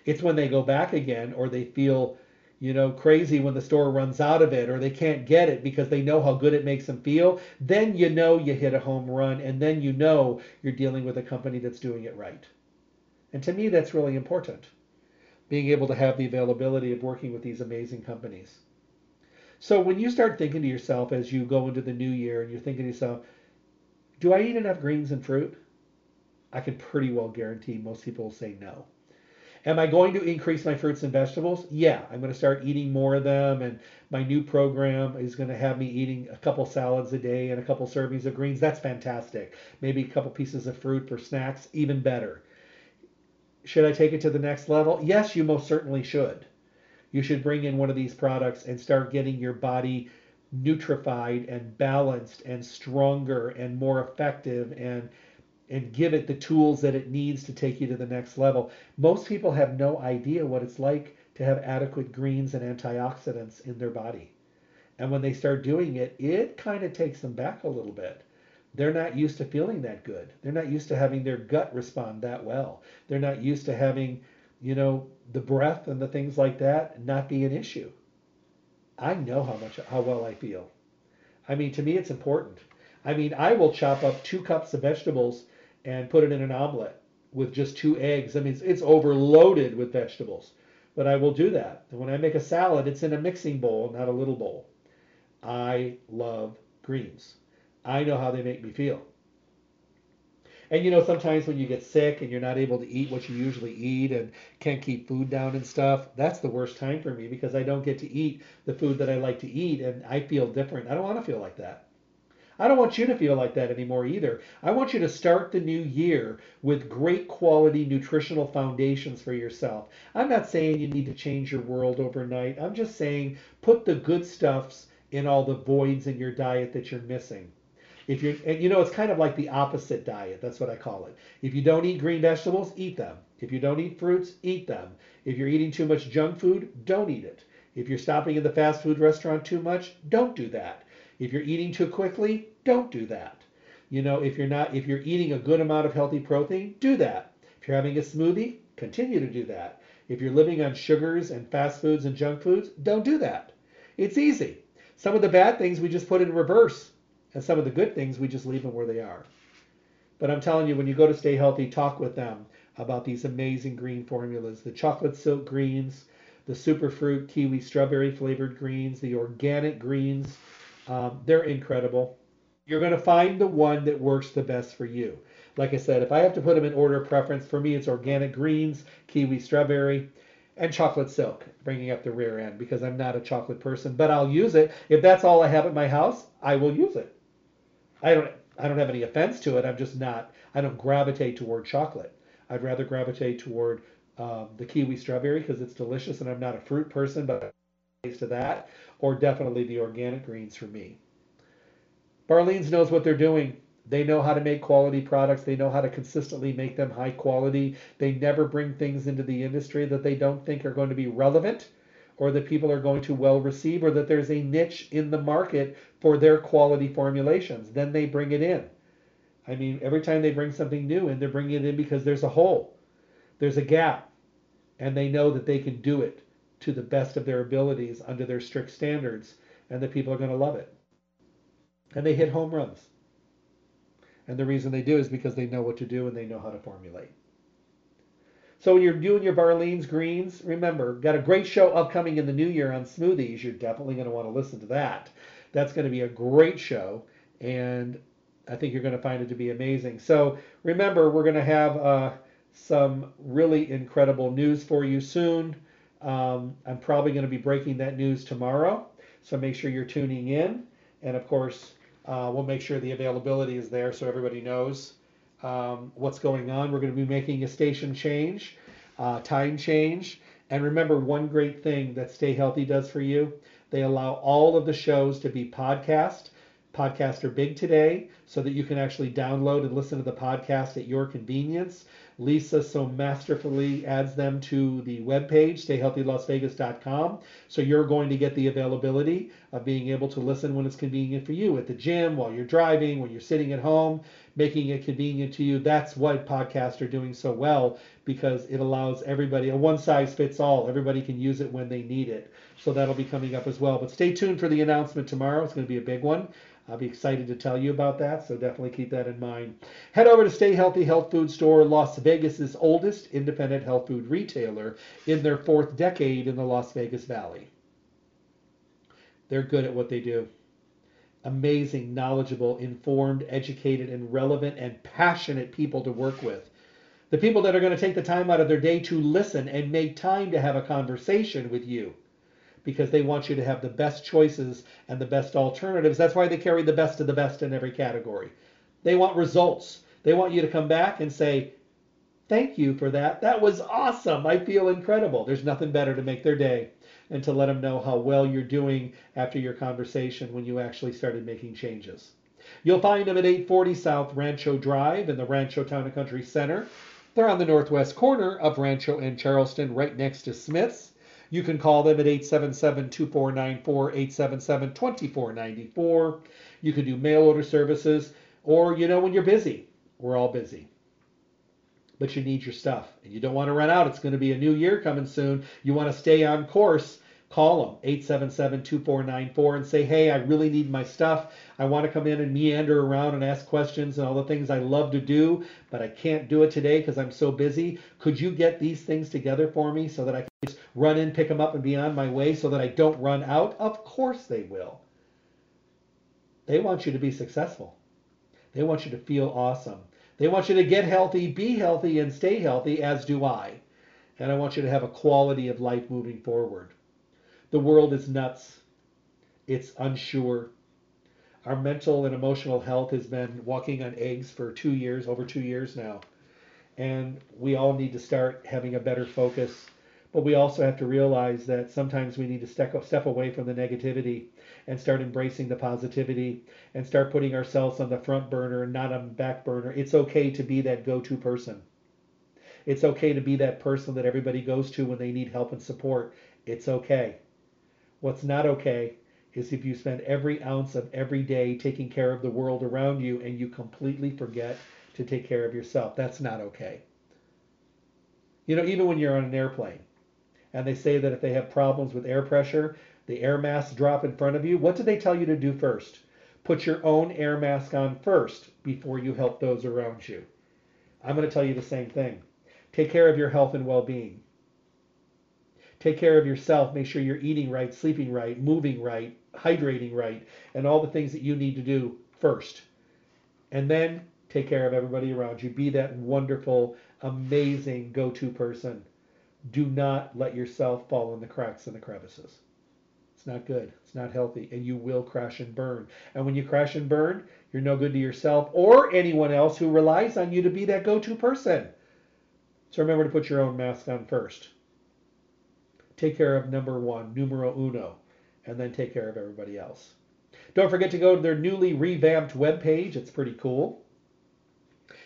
It's when they go back again or they feel you know, crazy when the store runs out of it or they can't get it because they know how good it makes them feel, then you know you hit a home run and then you know you're dealing with a company that's doing it right. And to me, that's really important, being able to have the availability of working with these amazing companies. So when you start thinking to yourself as you go into the new year and you're thinking to yourself, do I eat enough greens and fruit? I can pretty well guarantee most people will say no. Am I going to increase my fruits and vegetables? Yeah, I'm going to start eating more of them. And my new program is going to have me eating a couple salads a day and a couple servings of greens. That's fantastic. Maybe a couple pieces of fruit for snacks, even better. Should I take it to the next level? Yes, you most certainly should. You should bring in one of these products and start getting your body nutrified and balanced and stronger and more effective and and give it the tools that it needs to take you to the next level. Most people have no idea what it's like to have adequate greens and antioxidants in their body. And when they start doing it, it kind of takes them back a little bit. They're not used to feeling that good. They're not used to having their gut respond that well. They're not used to having, you know, the breath and the things like that not be an issue. I know how much how well I feel. I mean, to me it's important. I mean, I will chop up two cups of vegetables and put it in an omelet with just two eggs. I mean, it's, it's overloaded with vegetables, but I will do that. When I make a salad, it's in a mixing bowl, not a little bowl. I love greens. I know how they make me feel. And you know, sometimes when you get sick and you're not able to eat what you usually eat and can't keep food down and stuff, that's the worst time for me because I don't get to eat the food that I like to eat and I feel different. I don't want to feel like that. I don't want you to feel like that anymore either. I want you to start the new year with great quality nutritional foundations for yourself. I'm not saying you need to change your world overnight. I'm just saying put the good stuffs in all the voids in your diet that you're missing. If you're, and you know, it's kind of like the opposite diet. That's what I call it. If you don't eat green vegetables, eat them. If you don't eat fruits, eat them. If you're eating too much junk food, don't eat it. If you're stopping in the fast food restaurant too much, don't do that. If you're eating too quickly, don't do that. You know, if you're not if you're eating a good amount of healthy protein, do that. If you're having a smoothie, continue to do that. If you're living on sugars and fast foods and junk foods, don't do that. It's easy. Some of the bad things we just put in reverse, and some of the good things we just leave them where they are. But I'm telling you, when you go to Stay Healthy, talk with them about these amazing green formulas the chocolate silk greens, the superfruit kiwi strawberry flavored greens, the organic greens, um, they're incredible. You're going to find the one that works the best for you. Like I said, if I have to put them in order of preference, for me it's organic greens, kiwi strawberry, and chocolate silk, bringing up the rear end because I'm not a chocolate person, but I'll use it. If that's all I have at my house, I will use it. I don't I don't have any offense to it. I'm just not I don't gravitate toward chocolate. I'd rather gravitate toward um, the kiwi strawberry because it's delicious, and I'm not a fruit person, but to that, or definitely the organic greens for me. Barleans knows what they're doing. They know how to make quality products. They know how to consistently make them high quality. They never bring things into the industry that they don't think are going to be relevant or that people are going to well receive or that there's a niche in the market for their quality formulations. Then they bring it in. I mean, every time they bring something new in, they're bringing it in because there's a hole, there's a gap, and they know that they can do it to the best of their abilities under their strict standards, and the people are going to love it. And they hit home runs. And the reason they do is because they know what to do and they know how to formulate. So when you're doing your Barleans greens, remember, got a great show upcoming in the new year on smoothies. You're definitely going to want to listen to that. That's going to be a great show, and I think you're going to find it to be amazing. So remember, we're going to have uh, some really incredible news for you soon. Um, I'm probably going to be breaking that news tomorrow, so make sure you're tuning in. And of course, uh, we'll make sure the availability is there so everybody knows um, what's going on. We're going to be making a station change, uh, time change. And remember, one great thing that Stay Healthy does for you they allow all of the shows to be podcast. Podcasts are big today so that you can actually download and listen to the podcast at your convenience. Lisa so masterfully adds them to the webpage, stayhealthylasvegas.com. So you're going to get the availability of being able to listen when it's convenient for you at the gym, while you're driving, when you're sitting at home, making it convenient to you. That's what podcasts are doing so well because it allows everybody a one size fits all. Everybody can use it when they need it. So that'll be coming up as well. But stay tuned for the announcement tomorrow. It's going to be a big one. I'll be excited to tell you about that, so definitely keep that in mind. Head over to Stay Healthy Health Food Store, Las Vegas's oldest independent health food retailer in their fourth decade in the Las Vegas Valley. They're good at what they do. amazing, knowledgeable, informed, educated, and relevant and passionate people to work with. The people that are going to take the time out of their day to listen and make time to have a conversation with you because they want you to have the best choices and the best alternatives. That's why they carry the best of the best in every category. They want results. They want you to come back and say, Thank you for that. That was awesome. I feel incredible. There's nothing better to make their day and to let them know how well you're doing after your conversation when you actually started making changes. You'll find them at 840 South Rancho Drive in the Rancho Town and Country Center. They're on the northwest corner of Rancho and Charleston, right next to Smith's. You can call them at 877 2494, 877 2494. You can do mail order services, or, you know, when you're busy, we're all busy but you need your stuff and you don't want to run out. It's going to be a new year coming soon. You want to stay on course. Call them 877 2494 and say, Hey, I really need my stuff. I want to come in and meander around and ask questions and all the things I love to do, but I can't do it today because I'm so busy. Could you get these things together for me so that I can just run in, pick them up, and be on my way so that I don't run out? Of course they will. They want you to be successful. They want you to feel awesome. They want you to get healthy, be healthy, and stay healthy, as do I. And I want you to have a quality of life moving forward. The world is nuts. It's unsure. Our mental and emotional health has been walking on eggs for two years, over two years now. And we all need to start having a better focus. But we also have to realize that sometimes we need to step, step away from the negativity and start embracing the positivity and start putting ourselves on the front burner and not on the back burner. It's okay to be that go to person. It's okay to be that person that everybody goes to when they need help and support. It's okay. What's not okay is if you spend every ounce of every day taking care of the world around you and you completely forget to take care of yourself. That's not okay. You know, even when you're on an airplane and they say that if they have problems with air pressure, the air masks drop in front of you, what do they tell you to do first? Put your own air mask on first before you help those around you. I'm going to tell you the same thing. Take care of your health and well being. Take care of yourself. Make sure you're eating right, sleeping right, moving right, hydrating right, and all the things that you need to do first. And then take care of everybody around you. Be that wonderful, amazing go to person. Do not let yourself fall in the cracks and the crevices. It's not good. It's not healthy. And you will crash and burn. And when you crash and burn, you're no good to yourself or anyone else who relies on you to be that go to person. So remember to put your own mask on first. Take care of number one, numero uno, and then take care of everybody else. Don't forget to go to their newly revamped webpage. It's pretty cool.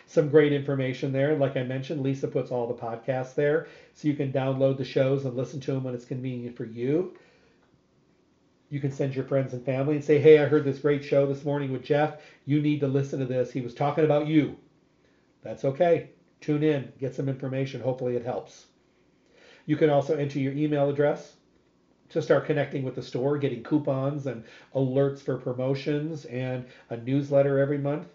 Some great information there. Like I mentioned, Lisa puts all the podcasts there so you can download the shows and listen to them when it's convenient for you you can send your friends and family and say, Hey, I heard this great show this morning with Jeff. You need to listen to this. He was talking about you. That's okay. Tune in, get some information. Hopefully, it helps. You can also enter your email address to start connecting with the store, getting coupons and alerts for promotions and a newsletter every month.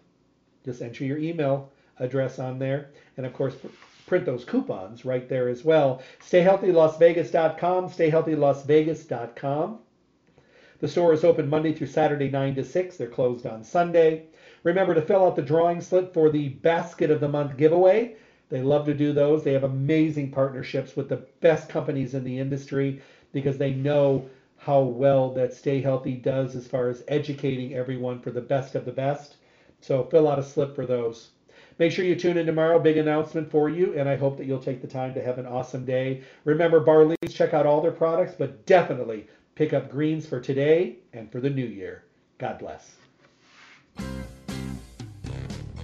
Just enter your email address on there. And of course, print those coupons right there as well. StayHealthyLasVegas.com, StayHealthyLasVegas.com. The store is open Monday through Saturday, 9 to 6. They're closed on Sunday. Remember to fill out the drawing slip for the Basket of the Month giveaway. They love to do those. They have amazing partnerships with the best companies in the industry because they know how well that Stay Healthy does as far as educating everyone for the best of the best. So fill out a slip for those. Make sure you tune in tomorrow. Big announcement for you, and I hope that you'll take the time to have an awesome day. Remember, Barlean's, check out all their products, but definitely Pick up greens for today and for the new year. God bless.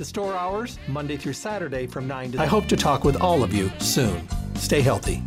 The store hours, Monday through Saturday from 9 to I hope to talk with all of you soon. Stay healthy.